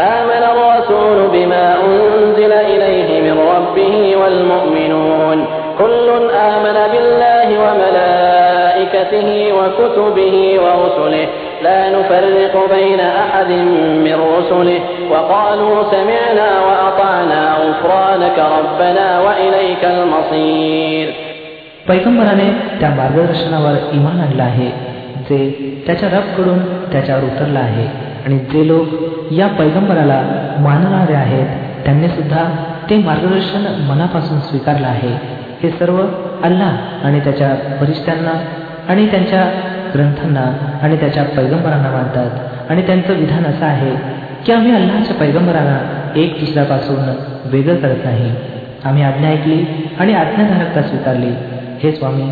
آمن الرسول بما أنزل إليه من ربه والمؤمنون كل آمن بالله وملائكته وكتبه ورسله لا نفرق بين أحد من رسله وقالوا سمعنا وأطعنا غفرانك ربنا وإليك المصير पैगंबराने त्या मार्गदर्शनावर इमान आणलं आहे जे त्याच्या रबकडून त्याच्यावर उतरलं आहे आणि जे लोक या पैगंबराला मानणारे आहेत त्यांनी सुद्धा ते मार्गदर्शन मनापासून स्वीकारलं आहे. हे सर्व अल्लाह आणि त्याच्या वरिष्ठांना आणि त्यांच्या ग्रंथांना आणि त्याच्या पैगंबरांना मानतात. आणि त्यांचं विधान असं आहे की आम्ही अल्लाच्या पैगंबरांना एक दुसऱ्यापासून वेगळं करत नाही. आम्ही आज्ञा ऐकली आणि आज्ञाधारकता स्वीकारली. हे स्वामी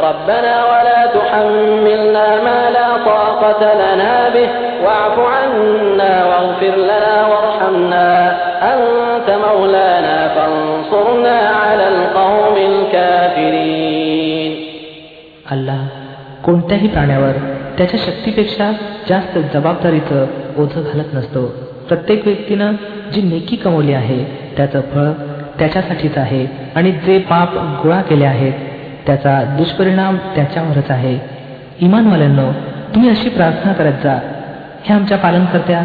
ربنا ولا تحملنا ما لا طاقة لنا به واعف عنا واغفر لنا وارحمنا أنت مولانا فانصرنا على القوم الكافرين अल्लाह कोणत्याही प्राण्यावर त्याच्या शक्तीपेक्षा जास्त जबाबदारीचं ओझं घालत नसतो प्रत्येक व्यक्तीनं जी नेकी कमवली आहे त्याचं फळ त्याच्यासाठीच आहे आणि जे पाप गोळा केले आहेत त्याचा दुष्परिणाम त्याच्यावरच आहे. इमानवाल्यांनो तुम्ही अशी प्रार्थना करत जा. हे आमच्या पालनकर्त्या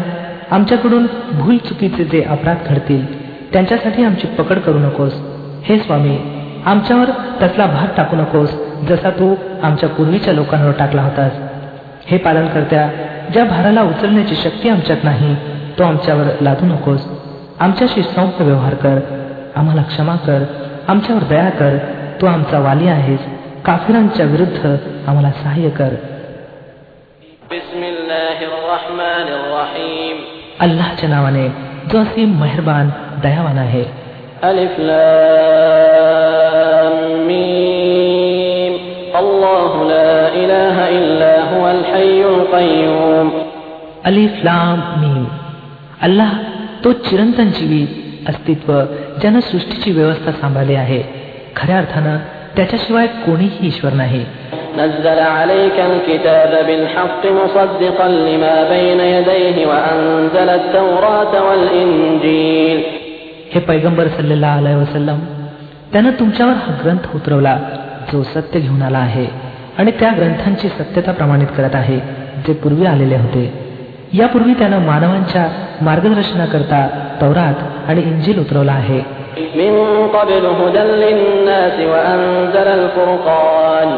आमच्याकडून भूल चुकीचे जे अपराध घडतील त्यांच्यासाठी आमची पकड करू नकोस. हे स्वामी आमच्यावर तसला भार टाकू नकोस जसा तू आमच्या पूर्वीच्या लोकांवर टाकला होतास. हे पालनकर्त्या ज्या भाराला उचलण्याची शक्ती आमच्यात नाही तो आमच्यावर लादू नकोस. आमच्याशी सौम्य व्यवहार कर. आम्हाला क्षमा कर. आमच्यावर दया कर. तू आमचा वाली आहेस काफिरांच्या विरुद्ध आम्हाला सहाय्य कर بسم الله الرحمن الرحيم अल्लाहच्या नावाने जो असीम मेहरबान दयावान आहे ألف لام ميم الله لا إله إلا هو الحي القيوم अलिफ लाम मीम अल्लाह तो चिरंतन जीवी अस्तित्व ज्यानं सृष्टीची व्यवस्था सांभाळली आहे खऱ्या अर्थानं त्याच्याशिवाय कोणीही ईश्वर नाही نزل عليك الكتاب بالحق مصدقا لما بين يديه وأنزل التوراة والإنجيل हे पैगंबर सल्लेला अलय वसल्लम त्यानं तुमच्यावर हा ग्रंथ उतरवला जो सत्य घेऊन आला आहे आणि त्या ग्रंथांची सत्यता प्रमाणित करत आहे जे पूर्वी आलेले होते यापूर्वी त्यानं मानवांच्या मार्गदर्शनाकरता तौरात आणि इंजिल उतरवला आहे من قبل هدى للناس وأنزل الفرقان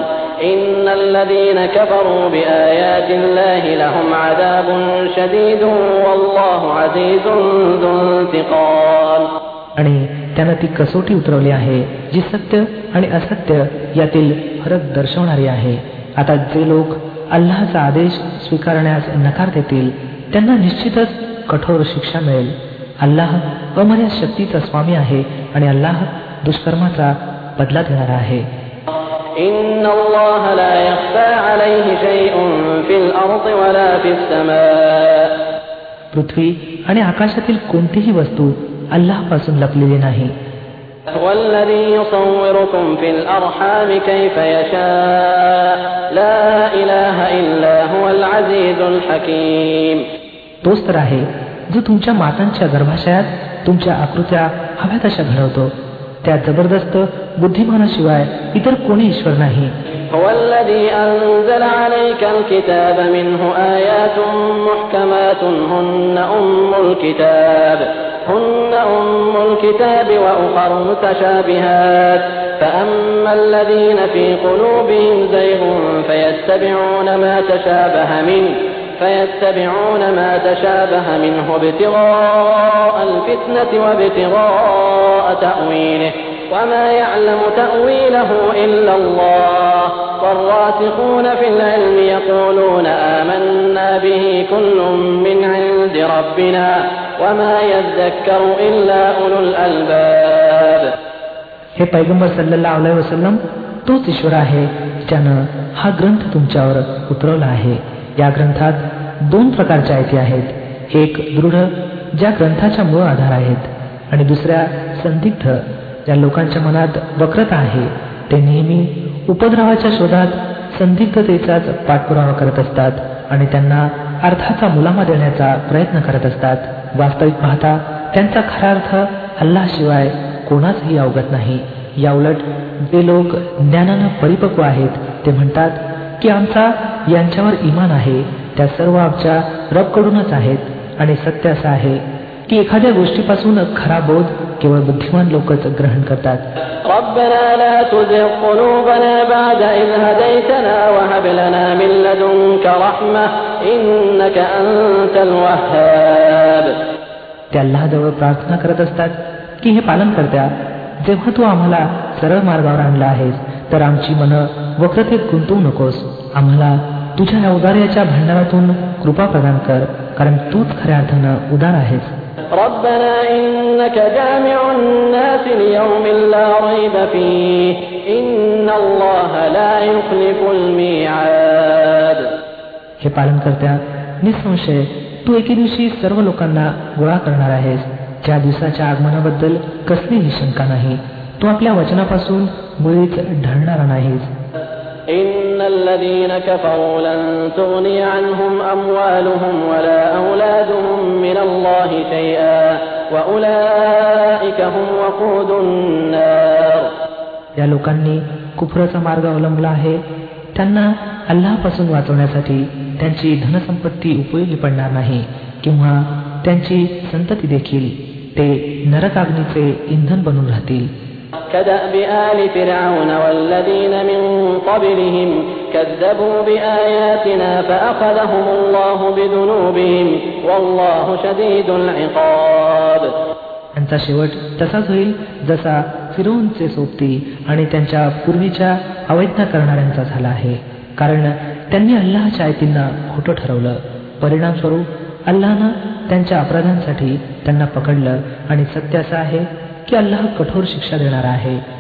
إن الذين كفروا بآيات الله لهم عذاب شديد والله عزيز ذو انتقام आणि त्यानं ती कसोटी उतरवली आहे जी सत्य आणि असत्य यातील फरक दर्शवणारी आहे आता जे लोक अल्लाहचा आदेश स्वीकारण्यास नकार देतील त्यांना निश्चितच कठोर शिक्षा मिळेल अल्लाह अमर्याद शक्तीचा स्वामी आहे आणि अल्लाह दुष्कर्माचा बदला घेणारा आहे. पृथ्वी आणि आकाशातील कोणतीही वस्तू अल्लाहपासून लपलेली नाही. तोच तर आहे जो तुमच्या मातांच्या गर्भाशयात तुमच्या आकृत्या हव्या तशा घडवतो त्या जबरदस्त बुद्धिमानाशिवाय इतर कोणी ईश्वर नाही هو الذي أنزل عليك الكتاب منه آيات محكمات هن أم الكتاب هن أم الكتاب وأخر متشابهات فأما الذين في قلوبهم زيغ فيتبعون ما تشابه منه فيتبعون ما تشابه منه ابتغاء الفتنة وابتغاء تأويله وما يعلم تأويله إلا الله والراسخون في العلم يقولون آمنا به كل من عند ربنا وما يذكر إلا أولو الألباب हे पैगंबर सल्लल्लाहु अलैहि वसल्लम तोच ईश्वर आहे ज्यानं हा ग्रंथ तुमच्यावर उतरवला आहे या ग्रंथात दोन प्रकारच्या आयती आहेत. एक दृढ ज्या ग्रंथाच्या मूळ आधार आहेत आणि दुसऱ्या संदिग्ध ज्या लोकांच्या मनात वक्रता आहे ते नेहमी उपद्रवाच्या शोधात संदिग्धतेचाच पाठपुरावा करत असतात आणि त्यांना अर्थाचा मुलामा देण्याचा प्रयत्न करत असतात. वास्तविक पाहता त्यांचा खरा अर्थ अल्लाशिवाय कोणाचही अवगत नाही. याउलट जे लोक ज्ञानानं परिपक्व आहेत ते म्हणतात की आमचा यांच्यावर इमान आहे त्या सर्व आमच्या रबकडूनच आहेत आणि सत्य असं आहे की एखाद्या गोष्टीपासून खरा बोध केवळ बुद्धिमान लोकच ग्रहण करतात. त्यालाजवळ प्रार्थना करत असतात की हे पालन करत्या जेव्हा तू आम्हाला सरळ मार्गावर आणला आहेस तर आमची मन वक्रतेत गुंतवू नकोस आम्हाला तुझ्या या उदार्याच्या भांडारातून कृपा प्रदान कर कारण तूच खऱ्या अर्थानं उदार आहेस ربنا إنك جامع الناس ليوم لا ريب فيه إن الله لا يخلف الميعاد हे पालन करत्या निसंशय तू एके दिवशी सर्व लोकांना गोळा करणार आहेस ज्या दिवसाच्या आगमनाबद्दल कसलीही शंका नाही तू आपल्या वचनापासून मुळीच ढळणारा नाहीस إن الذين كفروا لن تغني عنهم أموالهم ولا أولادهم من الله شيئا وأولئك هم وقود النار या लोकांनी कुफराचा मार्ग अवलंबला आहे त्यांना अल्लापासून वाचवण्यासाठी त्यांची धनसंपत्ती उपयोगी पडणार नाही किंवा त्यांची संतती देखील ते नरकाग्नीचे इंधन बनून राहतील كدأب آل فرعون والذين من قبلهم كذبوا بآياتنا فأخذهم الله بذنوبهم والله شديد العقاب त्यांचा शेवट तसाच होईल जसा फिरोनचे सोबती आणि त्यांच्या पूर्वीच्या अवैज्ञा करणाऱ्यांचा झाला आहे कारण त्यांनी अल्लाहच्या आयतींना खोटं ठरवलं परिणामस्वरूप अल्लानं त्यांच्या अपराधांसाठी त्यांना पकडलं आणि सत्य असं आहे की अल्लाह कठोर शिक्षा देणार आहे.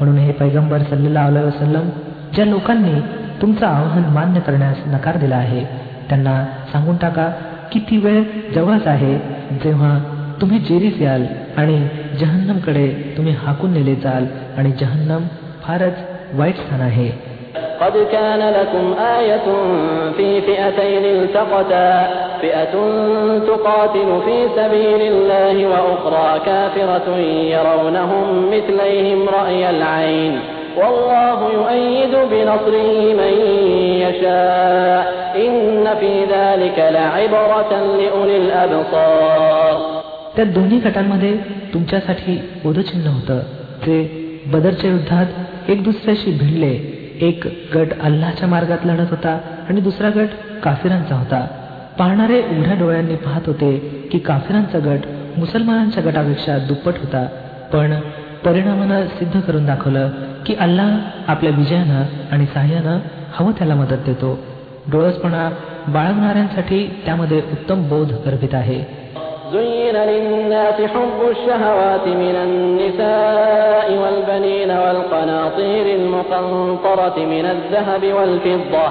म्हणून हे पैगंबर सल्लेला वसलम ज्या लोकांनी तुमचं आव्हान मान्य करण्यास नकार दिला आहे त्यांना सांगून टाका किती वेळ जवळच आहे जेव्हा तुम्ही जेरीस याल आणि जहन्नमकडे तुम्ही हाकून नेले जाल आणि जहन्नम फारच वाईट स्थान आहे. قد كان لكم آية في فئتين التقتا فئة تقاتل في سبيل الله وأخرى كافرة يرونهم مثليهم رأي العين والله يؤيد بنصره من يشاء إن في ذلك لعبرة لأولي الأبصار त्या दोन्ही गटांमध्ये तुमच्यासाठी बोधचिन्ह होतं जे बदरच्या युद्धात एक दुसऱ्याशी भिडले एक गट अल्लाच्या मार्गात लढत होता आणि दुसरा गट काफिरांचा होता. पाहणारे उघड्या डोळ्यांनी पाहत होते की काफिरांचा गट मुसलमानांच्या गटापेक्षा दुप्पट होता. पण परिणामानं सिद्ध करून दाखवलं की अल्लाह आपल्या विजयानं आणि सहाय्यानं हवं त्याला मदत देतो. डोळसपणा बाळगणाऱ्यांसाठी त्यामध्ये उत्तम बोध गर्भित आहे. زين للناس حب الشهوات من النساء والبنين والقناطير المقنطرة من الذهب والفضة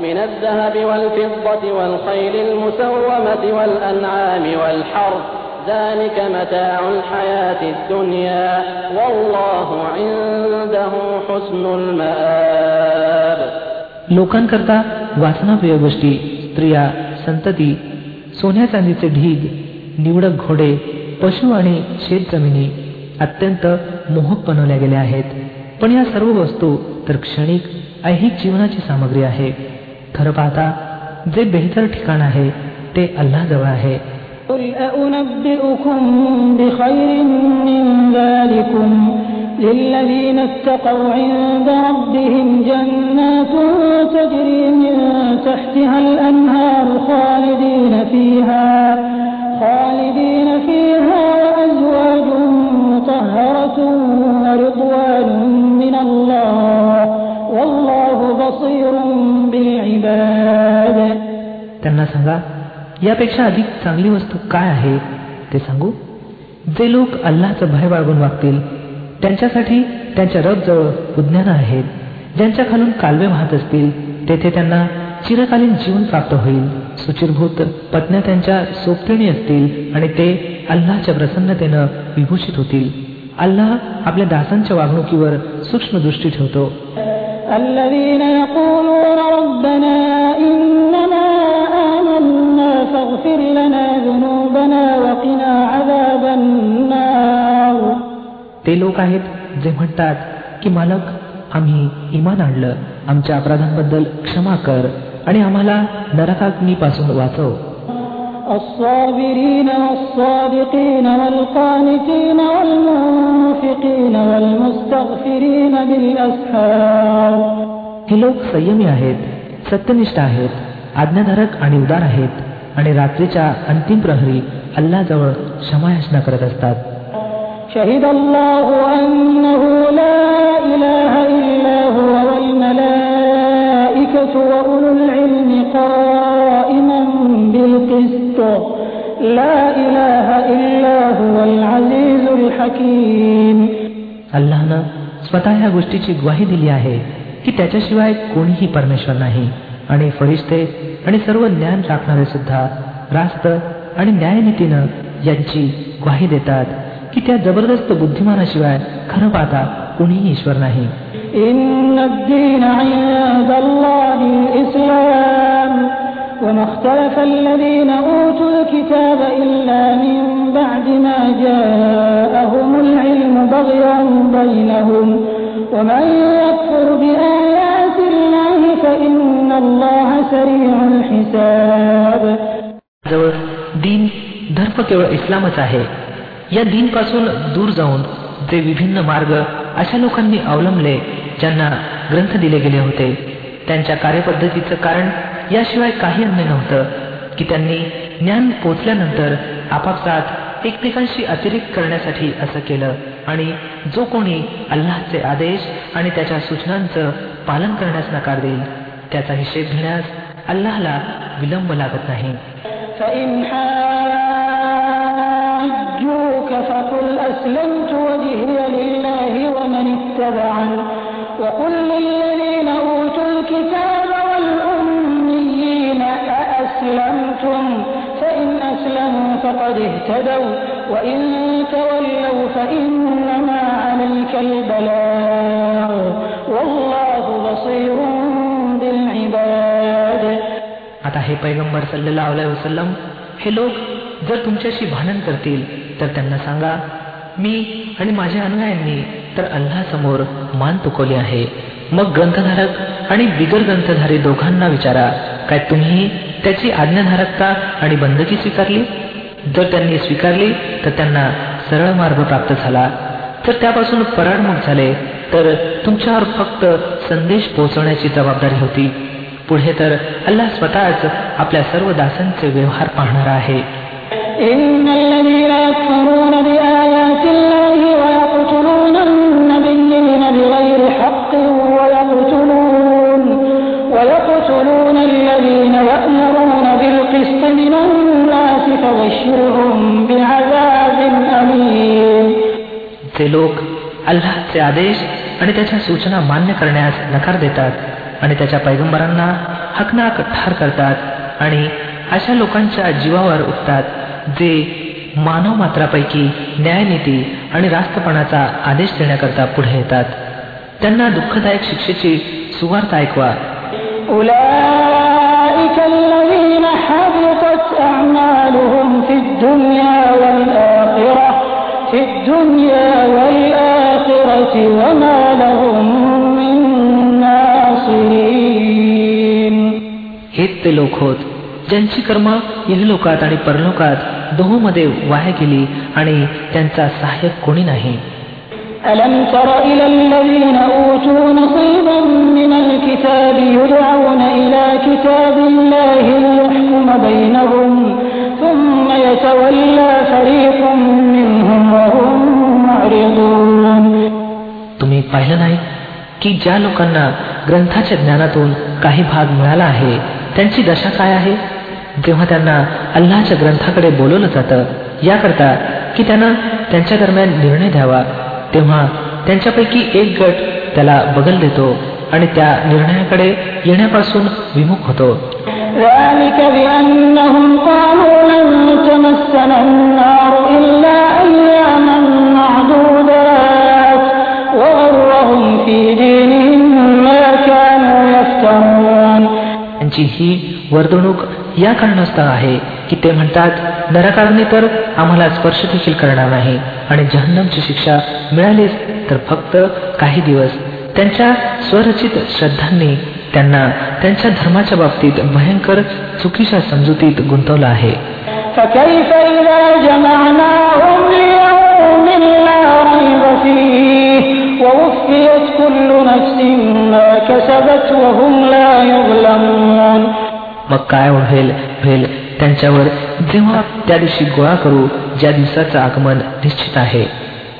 من الذهب والفضة والخيل المسومة والأنعام والحرث ذلك متاع الحياة الدنيا والله عنده حسن المآب लोकांकरता वासनाप्रिय गोष्टी स्त्रिया संतती सोन्या चांदीचे ढीग निवडक घोडे पशु आणि शेतजमिनी अत्यंत मोहक बनवल्या गेल्या आहेत पण या सर्व वस्तू तर क्षणिक ऐहिक जीवनाची सामग्री आहे खरं पाहता जे बेहतर ठिकाण आहे ते अल्लाजवळ आहे قل أنبئكم بخير من ذلكم للذين اتقوا عند ربهم جنات تجري من تحتها الأنهار خالدين فيها خالدين فيها وأزواج مطهرة ورضوان من الله والله بصير بالعباد त्यांना सांगा यापेक्षा अधिक चांगली वस्तू काय आहे ते सांगू जे लोक अल्लाचं भय बाळगून वागतील त्यांच्यासाठी त्यांच्या रबजवळ उज्ञानं आहेत ज्यांच्या खालून कालवे वाहत असतील तेथे त्यांना चिरकालीन जीवन प्राप्त होईल सुचिरभूत पत्न्या त्यांच्या सोबतिणी असतील आणि ते अल्लाच्या प्रसन्नतेनं विभूषित होतील अल्लाह आपल्या दासांच्या वागणुकीवर सूक्ष्म दृष्टी ठेवतो الذين يقولون ربنا إننا آمنا فاغفر لنا ذنوبنا وقنا عذاب النار ते लोक आहेत जे म्हणतात की मालक आम्ही इमान आणलं आमच्या अपराधांबद्दल क्षमा कर आणि आम्हाला नरकाग्नीपासून वाचव الصابرين والصادقين والقانتين والمنفقين والمستغفرين بالأسحار हे लोक संयमी आहेत सत्यनिष्ठ आहेत आज्ञाधारक आणि उदार आहेत आणि रात्रीच्या अंतिम प्रहरी अल्लाजवळ क्षमायाचना करत असतात شهد الله أنه لا إله إلا هو والملائكة وأولو العلم قائما بالقسط لا إله إلا هو العزيز الحكيم अल्लानं स्वतः ह्या गोष्टीची ग्वाही दिली आहे की त्याच्याशिवाय कोणीही परमेश्वर नाही आणि फरिश्ते आणि सर्व ज्ञान राखणारे सुद्धा रास्त आणि न्यायनीतीनं यांची ग्वाही देतात की त्या जबरदस्त बुद्धिमानाशिवाय खरं पाहता कोणीही ईश्वर नाही إن الدين عند الله الإسلام وما اختلف الذين أوتوا الكتاب إلا من بعد ما جاءهم العلم بغيا بينهم ومن يكفر بآيات الله فإن الله سريع الحساب जवळ दीन धर्म केवळ इस्लामच आहे या दीन पासून दूर जाऊन जे विभिन्न मार्ग अशा लोकांनी अवलंबले ज्यांना ग्रंथ दिले गेले होते त्यांच्या कार्यपद्धतीचं कारण याशिवाय काही अन्य नव्हतं की त्यांनी ज्ञान पोचल्यानंतर आपापसात एकमेकांशी अतिरिक्त करण्यासाठी असं केलं आणि जो कोणी अल्लाहचे आदेश आणि त्याच्या सूचनांचं पालन करण्यास नकार देईल त्याचा हिशेब घेण्यास अल्लाहला विलंब लागत नाही فإن حاجوك فقل أسلمت وجهي لله ومن اتبعن وقل للذين أوتوا الكتاب والأميين أأسلمتم فإن أسلموا فقد اهتدوا وإن تولوا فإنما عليك البلاغ والله بصير بالعباد आता हे पैगंबर सल्लेला वसलम हे लोक जर तुमच्याशी भांडण करतील तर त्यांना सांगा मी आणि माझ्या अनुयायांनी तर अल्लासमोर मान तुकवली आहे. मग ग्रंथधारक आणि बिगर ग्रंथधारी दोघांना विचारा काय तुम्ही त्याची आज्ञाधारकता आणि बंदकी स्वीकारली? जर त्यांनी स्वीकारली तर त्यांना सरळ मार्ग प्राप्त झाला. जर त्यापासून पराडमुख झाले तर तुमच्यावर फक्त संदेश पोहोचवण्याची जबाबदारी होती. पुढे तर अल्लाह स्वतःच आपल्या सर्व दासांचे व्यवहार पाहणार आहे. إن الذين يكفرون بآيات الله ويقتلون النبيين بغير حق ويقتلون ويقتلون الذين يأمرون بالقسط من الناس فبشرهم بعذاب أليم जे लोक अल्लाहचे आदेश आणि त्याच्या सूचना मान्य करण्यास नकार देतात आणि त्याच्या पैगंबरांना हकनाक ठार करतात आणि अशा लोकांच्या जीवावर उठतात जे मानव मात्रापैकी न्यायनीती आणि रास्तपणाचा आदेश देण्याकरता पुढे येतात. त्यांना दुःखदायक शिक्षेची सुवार्थ ऐकवा. हेच ते लोक होत ज्यांची कर्म इहलोकात आणि परलोकात दोहोमध्ये वाया गेली आणि त्यांचा सहाय्यक कोणी नाही ألم تر إلى الذين أوتوا نصيبا من الكتاب يدعون إلى كتاب الله ليحكم بينهم ثم يتولى فريق منهم وهم معرضون तुम्ही पाहिलं नाही की ज्या लोकांना ग्रंथाच्या ज्ञानातून काही भाग मिळाला आहे त्यांची दशा काय आहे जेव्हा त्यांना अल्लाच्या ग्रंथाकडे बोलवलं जातं याकरता की त्यांना त्यांच्या दरम्यान निर्णय द्यावा तेव्हा त्यांच्यापैकी एक गट त्याला बगल देतो आणि त्या निर्णयाकडे येण्यापासून विमुख होतो. त्यांची ही वर्तणूक या कारणास्तव आहे की ते म्हणतात नरकाग्नी तर आम्हाला स्पर्श देखील करणार नाही आणि जहन्नमची शिक्षा मिळालीच तर फक्त काही दिवस त्यांच्या स्वरचित श्रद्धांनी त्यांना त्यांच्या धर्माच्या बाबतीत भयंकर चुकीच्या समजुतीत गुंतवलं आहे فكيف إذا جمعناهم ليوم لا ريب فيه ووفيت كل نفس ما كسبت وهم لا يظلمون मग काय होईल होईल त्यांच्यावर जेव्हा त्या दिवशी गोळा करू ज्या दिवसाचं आगमन निश्चित आहे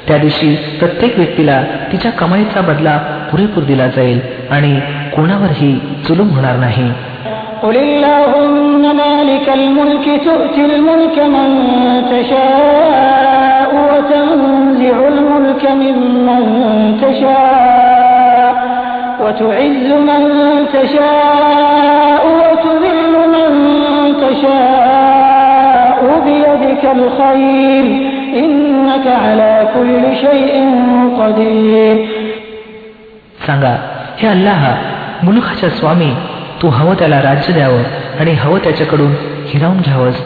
त्या दिवशी प्रत्येक व्यक्तीला तिच्या कमाईचा बदला पुरेपूर दिला जाईल आणि कोणावरही जुलूम होणार नाही قل اللهم مالك الملك تؤتي الملك من تشاء وتنزع الملك ممن تشاء وتعز من تشاء وتذل من تشاء بيدك الخير إنك على كل شيء قدير सांगा हे अल्लाह मुलुखाच्या स्वामी तू हवं त्याला राज्य द्यावं आणि हवं त्याच्याकडून हिरावून घ्यावंस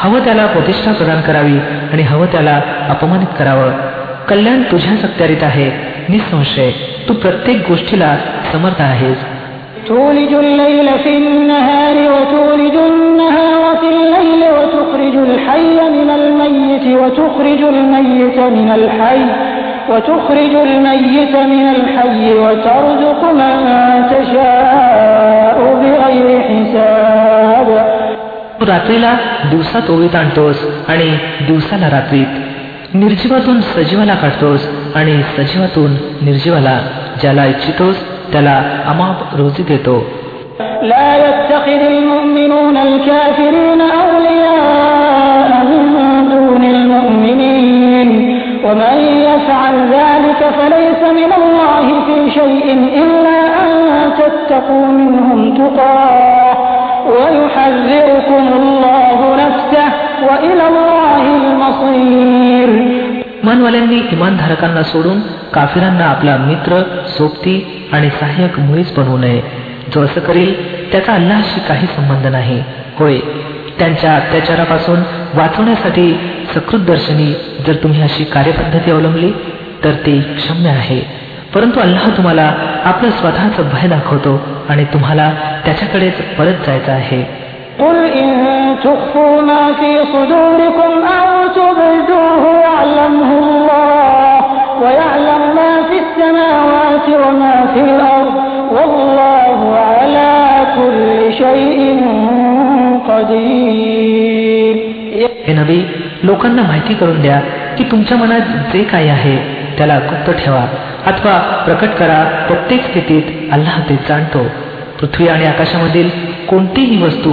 हवं त्याला प्रतिष्ठा प्रदान करावी आणि हवं त्याला अपमानित करावं कल्याण तुझ्या सत्यारीत आहे निसंशय तू प्रत्येक गोष्टीला समर्थ आहेस تولج الليل في النهار وتولج النهار في الليل وتخرج الحي من الميت وتخرج الميت من الحي وتخرج الميت من الحي وترزق من تشاء بغير حساب तू रात्रीला दिवसात ओळीत आणतोस आणि दिवसाला रात्रीत निर्जीवातून सजीवाला काढतोस आणि सजीवातून निर्जीवाला ज्याला इच्छितोस त्याला अमाप रोजी देतो لا يتخذ المؤمنون الكافرين أولياء من دون المؤمنين ومن يفعل ذلك فليس من الله في شيء إلا أن تتقوا منهم تقاه ويحذركم الله نفسه وإلى الله المصير इमानवाल्यांनी इमानधारकांना सोडून काफिरांना आपला मित्र सोबती आणि सहाय्यक मुळीच बनवू नये. जो असं करेल त्याचा अल्लाशी काही संबंध नाही. होय त्यांच्या अत्याचारापासून वाचवण्यासाठी सकृतदर्शनी जर तुम्ही अशी कार्यपद्धती अवलंबली तर ती क्षम्य आहे. परंतु अल्लाह तुम्हाला आपलं स्वतःच भय दाखवतो आणि तुम्हाला त्याच्याकडेच परत जायचं आहे. تخفوا ما في صدوركم أو تبدوه يعلمه الله ويعلم ما في السماوات وما في الأرض والله على كل شيء قدير हे नबी लोकांना माहिती करून द्या की तुमच्या मनात जे काही आहे त्याला गुप्त ठेवा अथवा प्रकट करा प्रत्येक स्थितीत अल्लाह ते जाणतो पृथ्वी आणि आकाशामधील कोणतीही वस्तू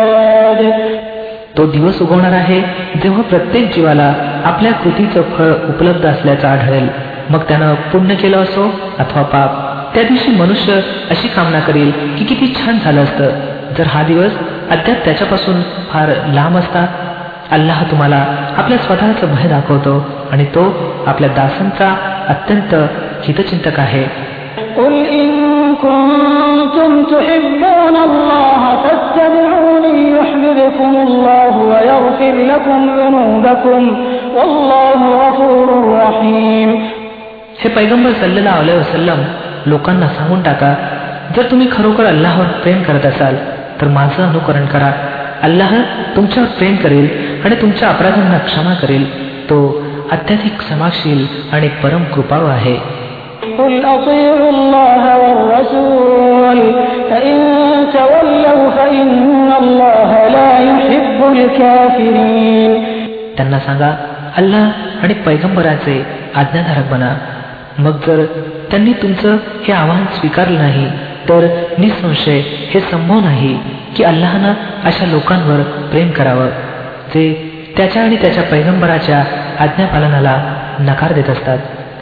तो दिवस उगवणार आहे जेव्हा प्रत्येक जीवाला आपल्या कृतीचं फळ उपलब्ध असल्याचं आढळेल. मग त्यानं पुण्य केलं असो अथवा पाप त्या दिवशी मनुष्य अशी कामना करेल की किती छान झालं असतं. जर हा दिवस अद्याप त्याच्यापासून फार लांब असता अल्लाह तुम्हाला आपल्या स्वतःचं भय दाखवतो आणि तो आपल्या दासांचा अत्यंत हितचिंतक आहे. كنتم تحبون الله فاتبعوني يحببكم الله ويغفر لكم ذنوبكم والله غفور رحيم हे पैगंबर सल्लेला अलैहि वसल्लम लोकांना सांगून टाका जर तुम्ही खरोखर अल्लाहवर प्रेम करत असाल तर माझं अनुकरण करा अल्लाह तुमच्यावर प्रेम करेल आणि तुमच्या अपराधांना क्षमा करेल तो अत्याधिक क्षमाशील आणि परम कृपाळू आहे قل أطيعوا الله والرسول فإن تولوا فإن الله لا يحب الكافرين त्यांना सांगा अल्लाह आणि पैगंबराचे आज्ञाधारक बना मग जर त्यांनी तुमचं हे आव्हान स्वीकारलं नाही तर निसंशय हे संभव नाही की अल्लाहनं अशा लोकांवर प्रेम करावं जे त्याच्या आणि त्याच्या पैगंबराच्या आज्ञापालनाला नकार देत असतात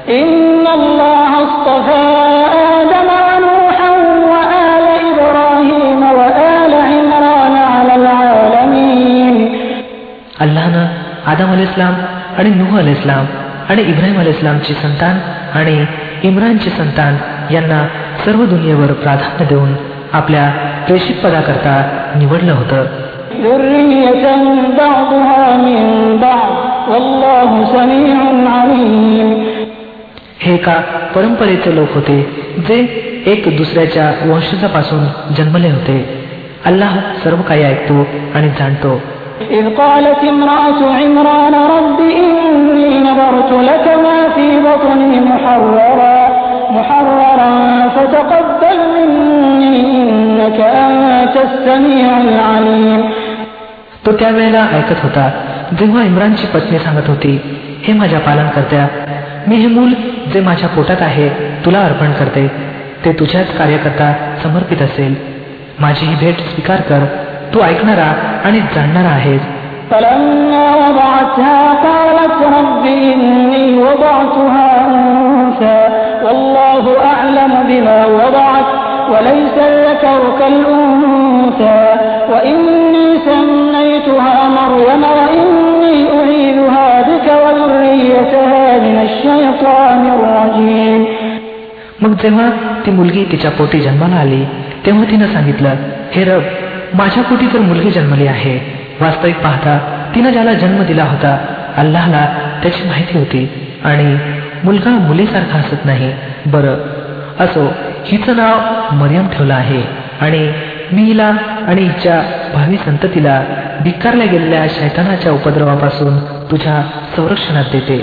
إن الله اصطفى آدم ونوحا وآل إبراهيم وآل عمران على العالمين अल्लाहनं आदम अल इस्लाम आणि नुह अल इस्लाम आणि इब्राहिम अल इस्लामची संतान आणि इम्रानची संतान यांना सर्व दुनियेवर प्राधान्य देऊन आपल्या प्रेषित पदाकरता निवडलं होतं ذرية بعضها من بعض والله سميع عليم हे का परंपरेचे लोक होते जे एक दुसऱ्याच्या वंशजापासून जन्मले होते अल्लाह सर्व काही ऐकतो आणि जाणतो إذ قالت امرأة عمران رب إني نظرت لك ما في بطني محررا محررا فتقبل مني إنك أنت السميع العليم तो त्यावेळेला ऐकत होता जेव्हा इम्रानची पत्नी सांगत होती हे माझ्या पालन करत्या मी हे मूल जे माझ्या पोटात आहे तुला अर्पण करते ते तुझ्याच कार्यकर्ता समर्पित असेल माझी ही भेट स्वीकार कर तू ऐकणारा आणि जाणणारा आहेस فلما وضعتها قالت رب إني وضعتها أنثى والله أعلم بما وضعت وليس الذكر كالأنثى وإني سميتها مريم وإني أعيذها بك وذريتها من الشيطان الرجيم मग जेव्हा ती मुलगी तिच्या पोटी जन्माला आली तेव्हा तिनं सांगितलं हे रब माझ्या पोटी तर मुलगी जन्मली आहे वास्तविक पाहता तिनं ज्याला जन्म दिला होता अल्लाहला त्याची माहिती होती आणि मुलगा मुलीसारखा हसत नाही बरं असो हिचं नाव मरियम ठेवलं आहे आणि मी हिला आणि हिच्या भावी संततीला धिक्कारल्या गेलेल्या शैतानाच्या उपद्रवापासून तुझ्या संरक्षणात देते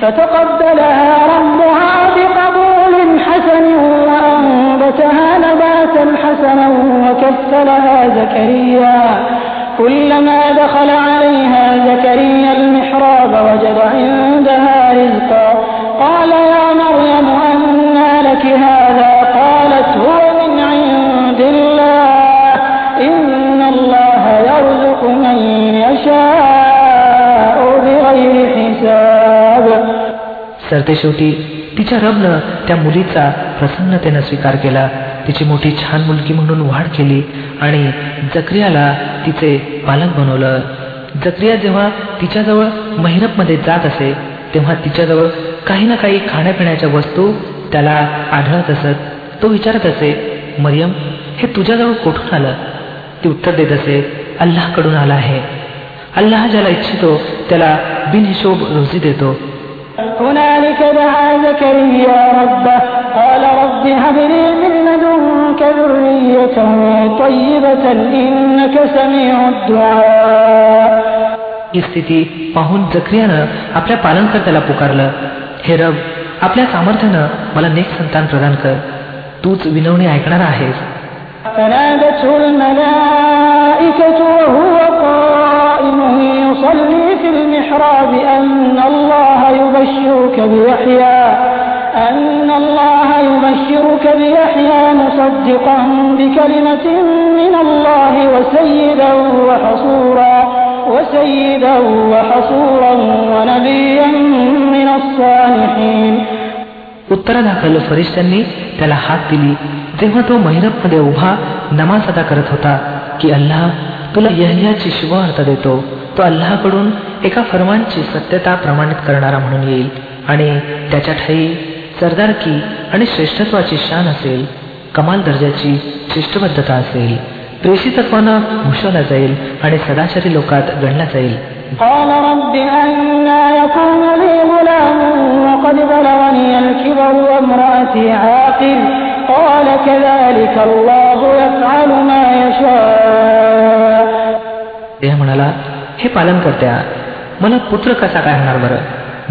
فتقبلها ربها بقبول حسن وأنبتها نباتا حسنا وكفلها زكريا كلما دخل عليها زكريا المحراب وجد عندها رزقا قال يا مريم أنى لك هذا قالت هو सरतेशेवटी तिच्या रबनं त्या मुलीचा प्रसन्नतेनं स्वीकार केला. तिची मोठी छान मुलगी म्हणून वाढ केली आणि जक्रियाला तिचे पालक बनवलं. जक्रिया जेव्हा तिच्याजवळ महिरपमध्ये जात असे तेव्हा तिच्याजवळ काही ना काही खाण्यापिण्याच्या वस्तू त्याला आढळत असत. तो विचारत असे मरियम हे तुझ्याजवळ कुठून आलं? ती उत्तर देत असे अल्लाहकडून आला आहे. अल्लाह ज्याला इच्छितो त्याला बिनहिशोब रोजी देतो. هنالك دعا زكريا ربه قال رب هب لي من لدنك ذرية طيبة إنك سميع الدعاء ही स्थिती पाहून जक्रियानं आपल्या पालनकर्त्याला पुकारलं हे रब आपल्या सामर्थ्यानं मला नेक संतान प्रदान कर तूच विनवणी ऐकणार आहेस فنادته الملائكة وهو قائم يصلي في المحراب أن الله يبشرك بيحيى أن الله يبشرك بيحيى مصدقا بكلمة من الله وسيدا وحصورا وسيدا وحصورا ونبيا من الصالحين उत्तरादाखल फरिश्त्यांनी त्याला हात दिली जेव्हा तो महिरपमध्ये उभा नमाज अदा करत होता की अल्लाह तुला यहयाची शुभवार्ता देतो तो अल्लाहकडून एका फरमानची सत्यता प्रमाणित करणारा म्हणून येईल आणि त्याच्या ठाई सरदारकी आणि श्रेष्ठत्वाची शान असेल कमाल दर्जाची शिष्टबद्धता असेल प्रेषितत्वानं भूषवला जाईल आणि सदाचारी लोकात गणला जाईल قال رب أنا يكون لي غلام وقد بلغني الكبر وامرأتي عاقل قال كذلك الله يفعل ما يشاء देह म्हणाला हे पालन करत्या मला पुत्र कसा काय होणार बरं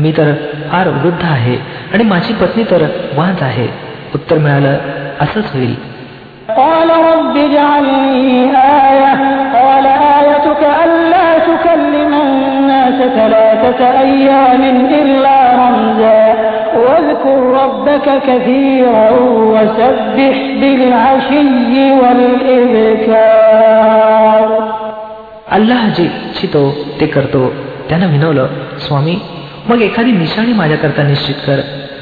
मी तर फार वृद्ध आहे आणि माझी पत्नी तर वाहच आहे उत्तर मिळालं असंच होईल قال رب اجعل لي آية قال آيتك ألا تكلم الناس ثلاثة أيام إلا رمزا واذكر ربك كثيرا وسبح بالعشي والإبكار अल्लाह जे इच्छितो ते करतो त्यानं विनवलं स्वामी मग एखादी निशाणी माझ्याकरता निश्चित कर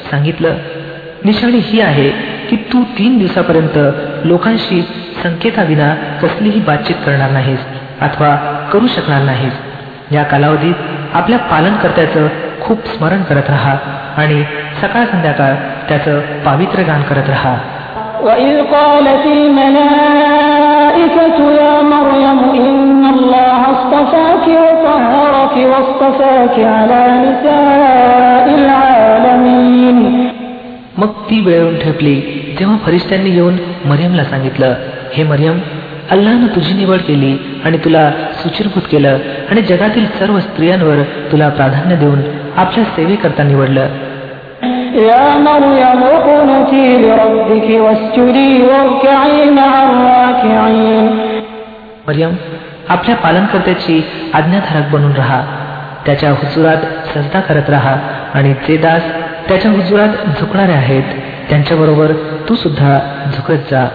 सांगितलं निशाणी ही आहे की तू तीन दिवसापर्यंत लोकांशी संकेताविना कसलीही बातचीत करणार नाहीस अथवा करू शकणार नाहीस या कालावधीत आपल्या पालनकर्त्याचं खूप स्मरण करत राहा आणि सकाळ संध्याकाळ त्याचं पावित्र्य गान करत राहा وإذ قالت الملائكة يا مريم إن الله اصطفاك وطهرك واصطفاك على نساء العالمين मग ती वेळ येऊन ठेपली जेव्हा फरिश्त्यांनी येऊन मरियमला सांगितलं हे मरियम अल्लानं तुझी निवड केली आणि तुला सुचिरभूत केलं आणि जगातील सर्व स्त्रियांवर तुला प्राधान्य देऊन आपल्या सेवेकरता निवडलं يا مريم اقنتي لربك واسجدي واركعي مع الراكعين मरियम आपल्या पालनकर्त्याची आज्ञाधारक बनून राहा त्याच्या हुजुरात सजदा करत राहा आणि जे दास त्याच्या हुजुरात झुकणारे आहेत त्यांच्याबरोबर तू सुद्धा झुकत जा